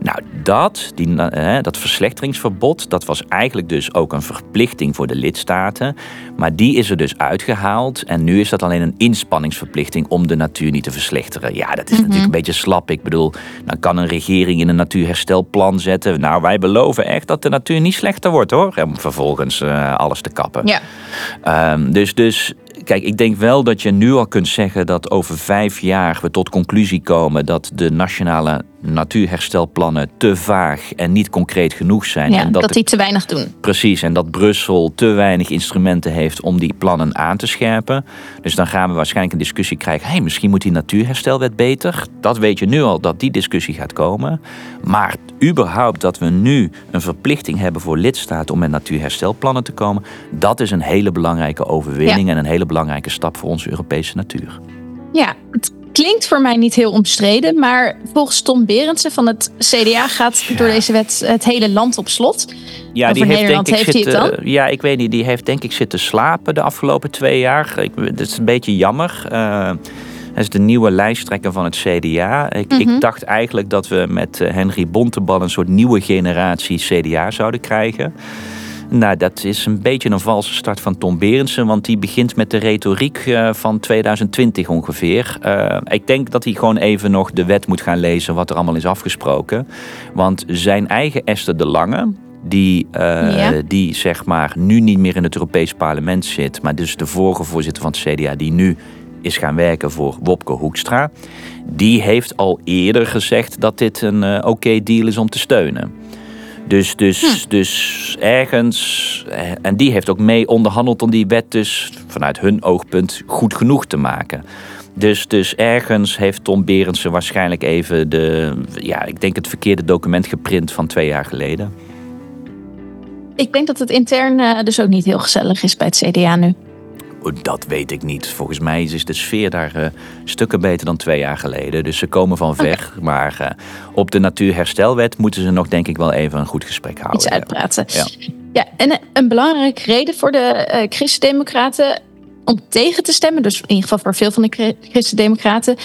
Nou, dat, die, dat verslechteringsverbod, dat was eigenlijk dus ook een verplichting voor de lidstaten. Maar die is er dus uitgehaald. En nu is dat alleen een inspanningsverplichting om de natuur niet te verslechteren. Ja, dat is mm-hmm. natuurlijk een beetje slap. Ik bedoel, dan kan een regering in een natuurherstelplan zetten. Nou, wij beloven echt dat de natuur niet slechter wordt hoor. Om vervolgens uh, alles te kappen. Ja. Um, dus, dus kijk, ik denk wel dat je nu al kunt zeggen dat over vijf jaar we tot conclusie komen dat de nationale natuurherstelplannen te vaag en niet concreet genoeg zijn. Ja, en dat, de- die te weinig doen. Precies, en dat Brussel te weinig instrumenten heeft om die plannen aan te scherpen. Dus dan gaan we waarschijnlijk een discussie krijgen. Hey, misschien moet die natuurherstelwet beter. Dat weet je nu al dat die discussie gaat komen. Maar überhaupt dat we nu een verplichting hebben voor lidstaten om met natuurherstelplannen te komen, dat is een hele belangrijke overwinning en een hele belangrijke stap voor onze Europese natuur. Ja, het klinkt voor mij niet heel omstreden, maar volgens Tom Berendsen van het CDA gaat Ja. door deze wet het hele land op slot. Ja, Nederland heeft hij het zitten, ja, ik weet niet. Die heeft denk ik zitten slapen de afgelopen twee jaar. Ik, dat is een beetje jammer. Eh, hij is de nieuwe lijsttrekker van het CDA. Ik, Mhm. ik dacht eigenlijk dat we met eh, Henry Bontebal een soort nieuwe generatie CDA zouden krijgen. Nou, dat is een beetje een valse start van Tom Berendsen, want die begint met de retoriek eh, van 2020 ongeveer. Eh, ik denk dat hij gewoon even nog de wet moet gaan lezen wat er allemaal is afgesproken. Want zijn eigen Esther de Lange, die, eh, Ja. die zeg maar nu niet meer in het Europees Parlement zit, maar dus de vorige voorzitter van het CDA, die nu is gaan werken voor Wopke Hoekstra, die heeft al eerder gezegd dat dit een oké deal is om te steunen. Dus, dus, dus ergens, eh, en die heeft ook mee onderhandeld om die wet dus vanuit hun oogpunt goed genoeg te maken. Dus, dus ergens heeft Tom Berendsen waarschijnlijk even de, ja, ik denk het verkeerde document geprint van twee jaar geleden. Ik denk dat het intern eh, dus ook niet heel gezellig is bij het CDA nu. Dat weet ik niet. Volgens mij is de sfeer daar eh, stukken beter dan twee jaar geleden. Dus ze komen van ver. Maar eh, op de natuurherstelwet moeten ze nog denk ik wel even een goed gesprek houden. Iets uitpraten. Ja. Ja, en een- een belangrijke reden voor de eh Christen-Democraten om tegen te stemmen, dus in ieder geval voor veel van de Chri- Christen-Democraten,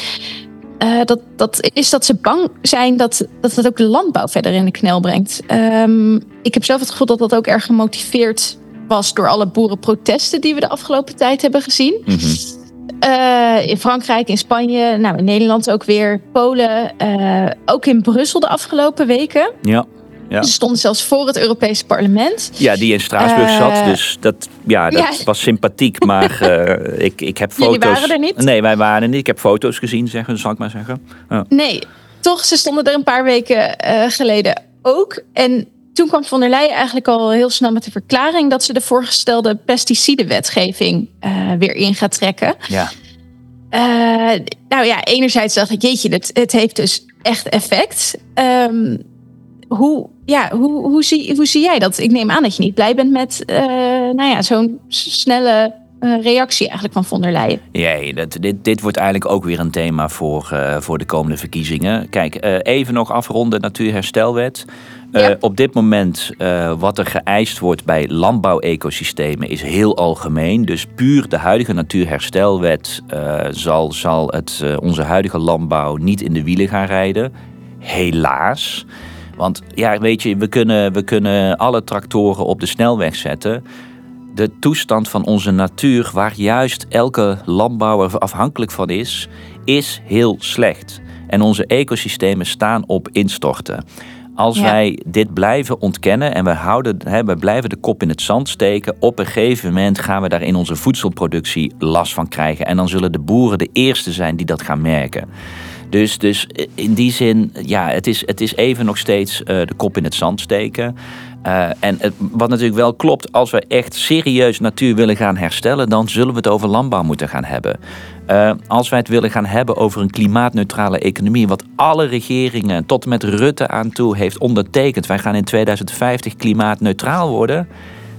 eh, dat, dat is dat ze bang zijn dat, dat het ook de landbouw verder in de knel brengt. Ehm, ik heb zelf het gevoel dat dat ook erg gemotiveerd was door alle boerenprotesten die we de afgelopen tijd hebben gezien. Mhm. Eh, in Frankrijk, in Spanje, nou in Nederland ook weer, Polen, eh, ook in Brussel de afgelopen weken. ja. Ja. Ze stonden zelfs voor het Europese parlement. Ja, die in Straatsburg Eh, zat. Dus dat, ja, dat ja. was sympathiek. Maar eh, ik, ik heb Jullie foto's. waren er niet? Nee, wij waren er niet. Ik heb foto's gezien, zeggen, zal ik maar zeggen. Ja. Nee, toch, ze stonden er een paar weken geleden ook. En toen kwam von der Leyen eigenlijk al heel snel met de verklaring dat ze de voorgestelde pesticidenwetgeving eh, weer in gaat trekken. Ja. Eh, nou ja, enerzijds dacht ik, jeetje, het, het heeft dus echt effect. Ehm, hoe, ja, hoe, hoe, zie, hoe zie jij dat? Ik neem aan dat je niet blij bent met eh, nou ja, zo'n snelle reactie eigenlijk van von der Leyen. Jee, dat, dit, dit wordt eigenlijk ook weer een thema voor, eh, voor de komende verkiezingen. Kijk, eh, even nog afronden natuurherstelwet. Ja. Op dit moment, wat er geëist wordt bij landbouwecosystemen is heel algemeen. Dus puur de huidige natuurherstelwet zal, zal het, onze huidige landbouw niet in de wielen gaan rijden. Helaas. Want ja, weet je, we kunnen, we kunnen alle tractoren op de snelweg zetten de toestand van onze natuur, waar juist elke landbouwer afhankelijk van is, is heel slecht. En onze ecosystemen staan op instorten. Als Ja. wij dit blijven ontkennen en we, houden, hè, we blijven de kop in het zand steken, op een gegeven moment gaan we daar in onze voedselproductie last van krijgen. En dan zullen de boeren de eerste zijn die dat gaan merken. Dus, dus in die zin, ja, het is, het is even nog steeds eh, de kop in het zand steken. Eh, en wat natuurlijk wel klopt, als we echt serieus natuur willen gaan herstellen, dan zullen we het over landbouw moeten gaan hebben. Eh, als wij het willen gaan hebben over een klimaatneutrale economie, wat alle regeringen tot en met Rutte aan toe heeft ondertekend, wij gaan in 2050 klimaatneutraal worden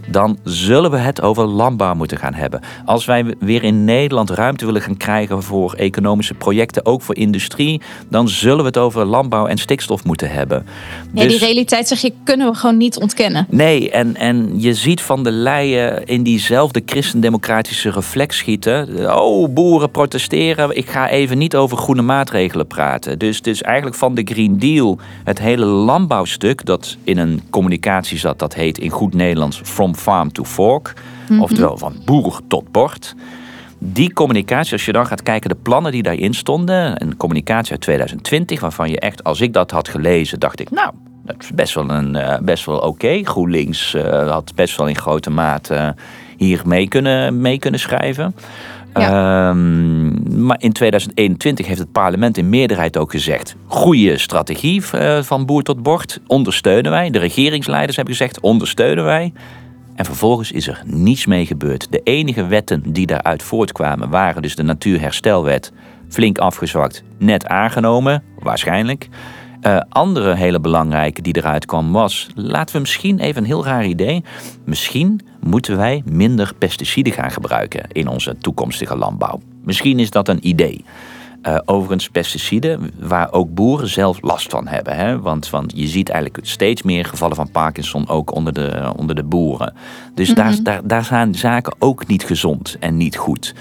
dan zullen we het over landbouw moeten gaan hebben. Als wij weer in Nederland ruimte willen gaan krijgen voor economische projecten, ook voor industrie, dan zullen we het over landbouw en stikstof moeten hebben. Ja, die Dus- realiteit, zeg je, kunnen we gewoon niet ontkennen. Nee, en, en je ziet van der Leyen in diezelfde christendemocratische reflex schieten. Oh, boeren protesteren. Ik ga even niet over groene maatregelen praten. Dus, dus eigenlijk van de Green Deal, het hele landbouwstuk, dat in een communicatie zat, dat heet in goed Nederlands From Farm to Fork. Oftewel van boer tot bord. Die communicatie, als je dan gaat kijken, de plannen die daarin stonden, een communicatie uit 2020, waarvan je echt, als ik dat had gelezen, dacht ik, nou, dat is best wel, een, eh, best wel oké. GroenLinks eh, had best wel in grote mate eh, hier mee kunnen, mee kunnen schrijven. Ehm, maar in 2021 heeft het parlement in meerderheid ook gezegd: goede strategie uh, van boer tot bord, ondersteunen wij. De regeringsleiders hebben gezegd: ondersteunen wij. En vervolgens is er niets mee gebeurd. De enige wetten die daaruit voortkwamen waren dus de Natuurherstelwet, flink afgezwakt, net aangenomen, waarschijnlijk. Uh, andere hele belangrijke die eruit kwam was, laten we misschien even een heel raar idee, misschien moeten wij minder pesticiden gaan gebruiken in onze toekomstige landbouw. Misschien is dat een idee. Uh, overigens pesticiden waar ook boeren zelf last van hebben. Hè? Want, want je ziet eigenlijk steeds meer gevallen van Parkinson ook onder de, onder de boeren. Dus daar, mhm. daar, daar zijn zaken ook niet gezond en niet goed.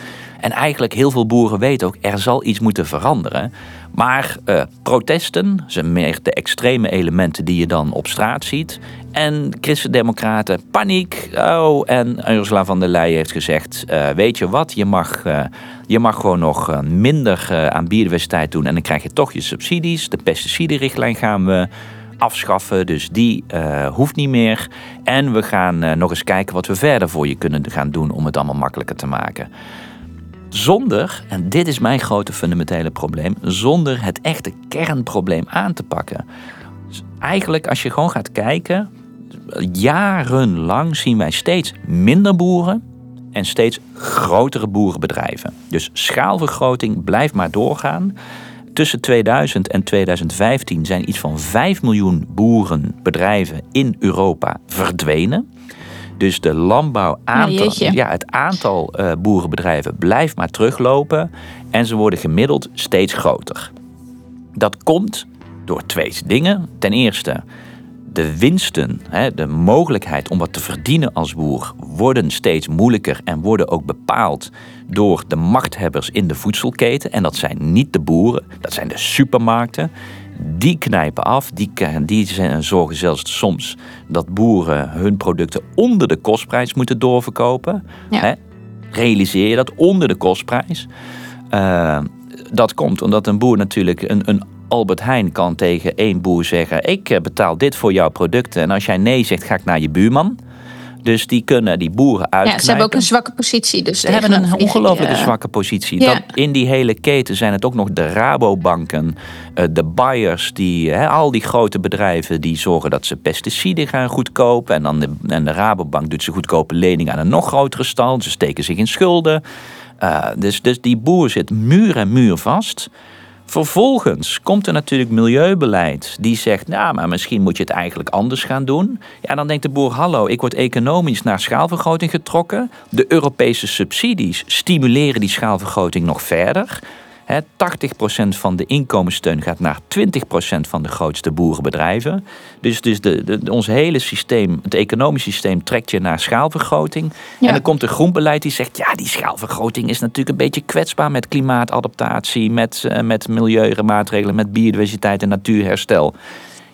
En eigenlijk heel veel boeren weten ook, er zal iets moeten veranderen. Maar uh, protesten, zijn meer de extreme elementen die je dan op straat ziet. En christendemocraten, paniek. Oh, en Ursula van der Leyen heeft gezegd, uh, weet je wat, je mag, uh, je mag gewoon nog minder aan biodiversiteit doen. En dan krijg je toch je subsidies. De pesticidenrichtlijn gaan we afschaffen. Dus die hoeft niet meer. En we gaan nog eens kijken wat we verder voor je kunnen gaan doen om het allemaal makkelijker te maken. Zonder, en dit is mijn grote fundamentele probleem, zonder het echte kernprobleem aan te pakken. Dus eigenlijk, als je gewoon gaat kijken, jarenlang zien wij steeds minder boeren en steeds grotere boerenbedrijven. Dus schaalvergroting blijft maar doorgaan. Tussen 2000 en 2015 zijn iets van 5 miljoen boerenbedrijven in Europa verdwenen. Dus de landbouw, aantal, ja, het aantal uh, boerenbedrijven blijft maar teruglopen en ze worden gemiddeld steeds groter. Dat komt door twee dingen. Ten eerste, de winsten, de mogelijkheid om wat te verdienen als boer, worden steeds moeilijker en worden ook bepaald door de machthebbers in de voedselketen. En dat zijn niet de boeren, dat zijn de supermarkten die knijpen af. Die, die zorgen zelfs soms dat boeren hun producten onder de kostprijs moeten doorverkopen. Ja. Realiseer je dat onder de kostprijs? Uh, dat komt omdat een boer natuurlijk een, een Albert Heijn kan tegen één boer zeggen: Ik eh, betaal dit voor jouw producten. En als jij nee zegt, ga ik naar je buurman. Dus die kunnen die boeren uit. Ja, ze hebben ook een zwakke positie. Dus ze hebben een ongelooflijke zwakke positie. Dat, in die hele keten zijn het ook nog de Rabobanken, eh, de buyers, die, al die grote bedrijven die zorgen dat ze pesticiden gaan goedkopen. En dan de, en de Rabobank doet ze goedkope leningen aan een nog grotere stal. Ze steken zich in schulden. Uh, dus, dus die boer zit muur en muur vast. Vervolgens komt er natuurlijk milieubeleid die zegt, nou, maar misschien moet je het eigenlijk anders gaan doen. Ja, dan denkt de boer, hallo, ik word economisch naar schaalvergroting getrokken. De Europese subsidies stimuleren die schaalvergroting nog verder. 80% van de inkomenssteun gaat naar 20% van de grootste boerenbedrijven. Dus, dus de, de, ons hele systeem, het economisch systeem, trekt je naar schaalvergroting. En dan komt een groenbeleid die zegt: ja, die schaalvergroting is natuurlijk een beetje kwetsbaar met klimaatadaptatie, met, uh, met milieumaatregelen, met biodiversiteit en natuurherstel.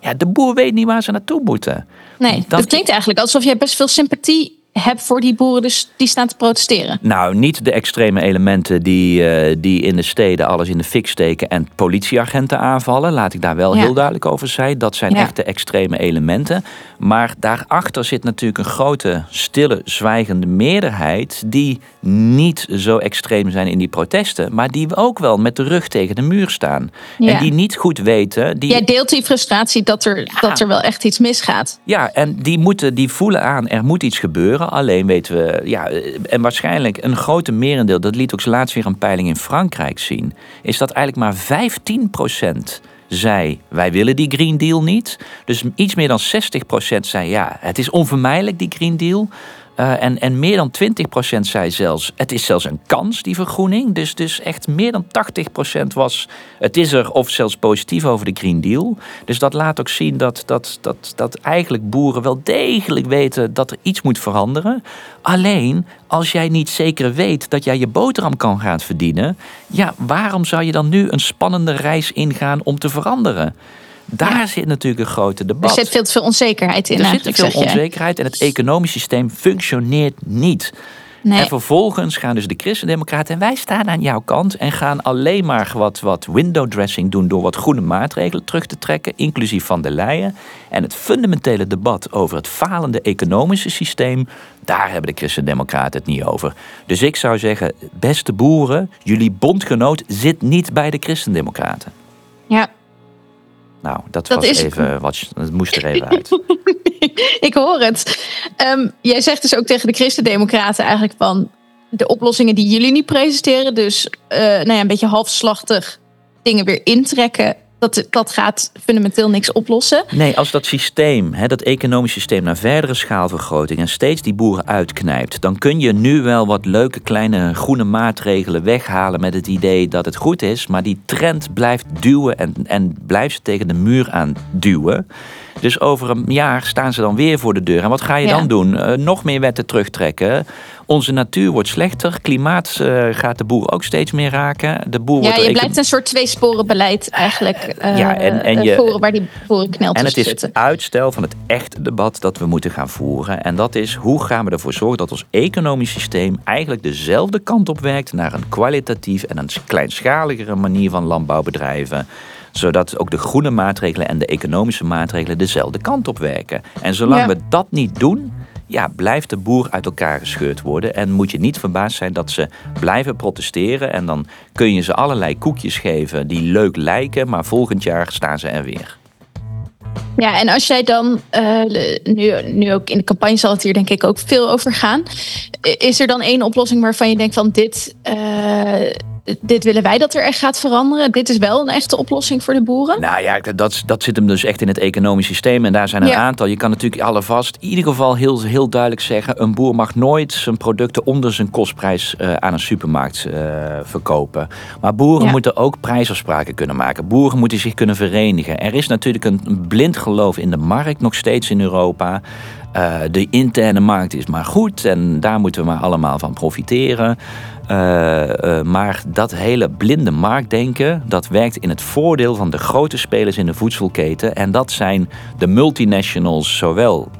Ja, de boer weet niet waar ze naartoe moeten. Nee, dat klinkt eigenlijk alsof jij best veel sympathie heb voor die boeren dus die staan te protesteren? Nou, niet de extreme elementen die, uh, die in de steden alles in de fik steken en politieagenten aanvallen. Laat ik daar wel heel duidelijk over zijn. Dat zijn ja. echt de extreme elementen. Maar daarachter zit natuurlijk een grote, stille, zwijgende meerderheid die niet zo extreem zijn in die protesten, maar die ook wel met de rug tegen de muur staan. En die niet goed weten. Die... Jij deelt die frustratie dat er, dat er wel echt iets misgaat. Ja, en die, moeten, die voelen aan, er moet iets gebeuren. Alleen weten we, ja, en waarschijnlijk een grote merendeel, dat liet ook laatst weer een peiling in Frankrijk zien, is dat eigenlijk maar 15 procent zei: Wij willen die Green Deal niet. Dus iets meer dan 60% zei: Ja, het is onvermijdelijk, die Green Deal. Uh, en, en meer dan 20% zei zelfs, het is zelfs een kans, die vergroening. Dus, dus echt meer dan 80% was, het is er of zelfs positief over de Green Deal. Dus dat laat ook zien dat, dat, dat, dat eigenlijk boeren wel degelijk weten dat er iets moet veranderen. Alleen, als jij niet zeker weet dat jij je boterham kan gaan verdienen, ja, waarom zou je dan nu een spannende reis ingaan om te veranderen? Daar zit natuurlijk een grote debat. Er zit veel te veel onzekerheid in. Er zit te veel onzekerheid en het economisch systeem functioneert niet. En vervolgens gaan dus de Christendemocraten en wij staan aan jouw kant en gaan alleen maar wat, wat window dressing doen door wat groene maatregelen terug te trekken, inclusief van de Leyen. En het fundamentele debat over het falende economische systeem, daar hebben de Christendemocraten het niet over. Dus ik zou zeggen, beste boeren, jullie bondgenoot zit niet bij de Christendemocraten. Ja, nou, dat, was even wat. Dat moest er even uit. ik hoor het. Um, jij zegt dus ook tegen de Christendemocraten eigenlijk van de oplossingen die jullie niet presenteren, dus uh, nou ja, een beetje halfslachtig dingen weer intrekken dat, dat gaat fundamenteel niks oplossen. Nee, als dat systeem, hè, dat economisch systeem, naar verdere schaalvergroting en steeds die boeren uitknijpt, dan kun je nu wel wat leuke kleine groene maatregelen weghalen met het idee dat het goed is, maar die trend blijft duwen en, en blijft ze tegen de muur aan duwen. Dus over een jaar staan ze dan weer voor de deur. En wat ga je dan doen? Uh, nog meer wetten terugtrekken. Onze natuur wordt slechter. Klimaat uh, gaat de boer ook steeds meer raken. De boer ja, je blijft een soort tweesporenbeleid eigenlijk uh, ja, en, en je, voeren waar die boeren knelt En het is het uitstel van het echte debat dat we moeten gaan voeren. En dat is hoe gaan we ervoor zorgen dat ons economisch systeem eigenlijk dezelfde kant op werkt naar een kwalitatief en een kleinschaligere manier van landbouwbedrijven zodat ook de groene maatregelen en de economische maatregelen dezelfde kant op werken. En zolang we dat niet doen, ja, blijft de boer uit elkaar gescheurd worden. En moet je niet verbaasd zijn dat ze blijven protesteren. En dan kun je ze allerlei koekjes geven die leuk lijken, maar volgend jaar staan ze er weer. Ja, en als jij dan, uh, nu, nu ook in de campagne zal het hier denk ik ook veel over gaan. Is er dan één oplossing waarvan je denkt van dit, uh, dit willen wij dat er echt gaat veranderen. Dit is wel een echte oplossing voor de boeren. Nou ja, dat, dat zit hem dus echt in het economisch systeem. En daar zijn een aantal. Je kan natuurlijk alvast in ieder geval heel, heel duidelijk zeggen... een boer mag nooit zijn producten onder zijn kostprijs uh, aan een supermarkt uh, verkopen. Maar boeren moeten ook prijsafspraken kunnen maken. Boeren moeten zich kunnen verenigen. Er is natuurlijk een blind geloof in de markt nog steeds in Europa... Uh, de interne markt is maar goed en daar moeten we maar allemaal van profiteren. Uh, uh, maar dat hele blinde marktdenken, dat werkt in het voordeel van de grote spelers in de voedselketen. En dat zijn de multinationals, zowel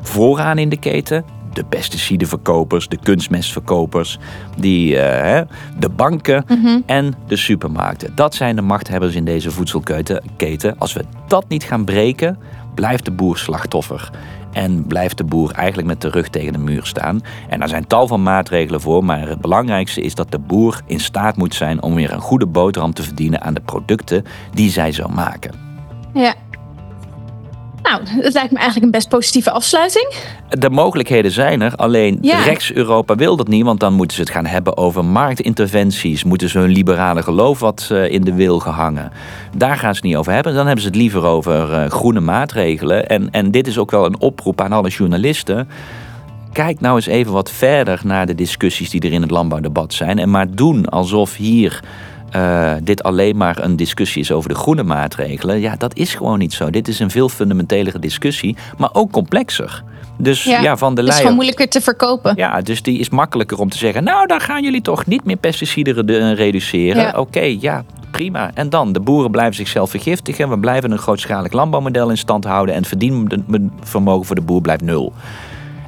vooraan in de keten, de pesticidenverkopers, de kunstmestverkopers, die, uh, de banken mm-hmm. en de supermarkten. Dat zijn de machthebbers in deze voedselketen. Als we dat niet gaan breken, blijft de boer slachtoffer. En blijft de boer eigenlijk met de rug tegen de muur staan. En daar zijn tal van maatregelen voor. Maar het belangrijkste is dat de boer in staat moet zijn om weer een goede boterham te verdienen aan de producten die zij zou maken. Ja, nou, dat lijkt me eigenlijk een best positieve afsluiting. De mogelijkheden zijn er, alleen rechts-Europa wil dat niet, want dan moeten ze het gaan hebben over marktinterventies. Moeten ze hun liberale geloof wat eh, in de wil gehangen. Daar gaan ze het niet over hebben. Dan hebben ze het liever over uh, groene maatregelen. En, en dit is ook wel een oproep aan alle journalisten. Kijk nou eens even wat verder naar de discussies die er in het landbouwdebat zijn. En maar doen alsof hier uh, dit alleen maar een discussie is over de groene maatregelen. Ja, dat is gewoon niet zo. Dit is een veel fundamentelere discussie, maar ook complexer. Dus ja, van de lijn. is gewoon moeilijker te verkopen. Ja, dus die is makkelijker om te zeggen. Nou, dan gaan jullie toch niet meer pesticiden reduceren. Oké, ja, prima. En dan, de boeren blijven zichzelf vergiftigen. We blijven een grootschalig landbouwmodel in stand houden. En het verdienvermogen voor de boer blijft nul.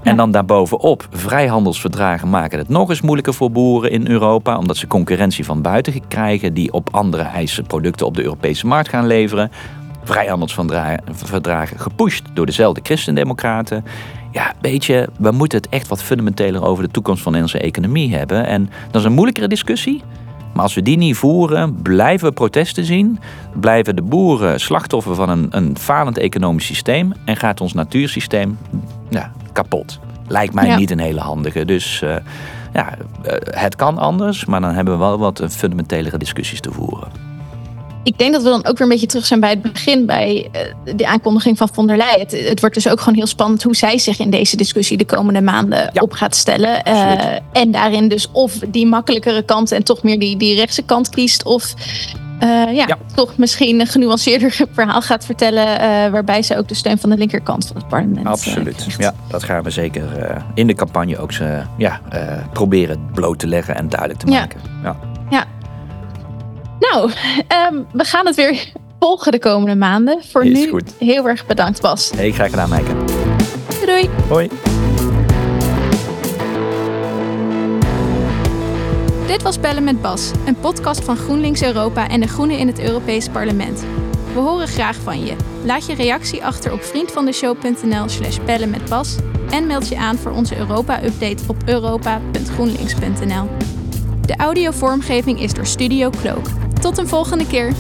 En dan daarbovenop, vrijhandelsverdragen maken het nog eens moeilijker voor boeren in Europa, omdat ze concurrentie van buiten krijgen die op andere eisen producten op de Europese markt gaan leveren. Vrijhandelsverdragen gepusht door dezelfde christendemocraten. Ja, weet je, we moeten het echt wat fundamenteler over de toekomst van onze economie hebben. En dat is een moeilijkere discussie. Maar als we die niet voeren, blijven we protesten zien. Blijven de boeren slachtoffer van een, een falend economisch systeem. En gaat ons natuursysteem ja, kapot. Lijkt mij niet een hele handige. Dus uh, ja, uh, het kan anders, maar dan hebben we wel wat fundamentelere discussies te voeren. Ik denk dat we dan ook weer een beetje terug zijn bij het begin, bij uh, de aankondiging van von der Leyen. Het, het, wordt dus ook gewoon heel spannend hoe zij zich in deze discussie de komende maanden ja. op gaat stellen. en daarin dus of die makkelijkere kant en toch meer die, die rechtse kant kiest, of uh, ja, toch misschien een genuanceerder verhaal gaat vertellen. Uh, waarbij ze ook de steun van de linkerkant van het parlement. Eh, Absoluut. Uh, ja, dat gaan we zeker in de campagne ook ze, ja, proberen bloot te leggen en duidelijk te maken. Ja. ja. Nou, um, we gaan het weer volgen de komende maanden. Voor Is nu goed. heel erg bedankt, Bas. Hey, graag gedaan, Meike. Doei. Hoi. Dit was Bellen met Bas, een podcast van GroenLinks Europa en de Groenen in het Europees Parlement. We horen graag van je. Laat je reactie achter op vriendvandeshow.nl slash bellen met Bas en meld je aan voor onze Europa-update op europa.groenlinks.nl. De audiovormgeving is door Studio Cloak. Tot een volgende keer!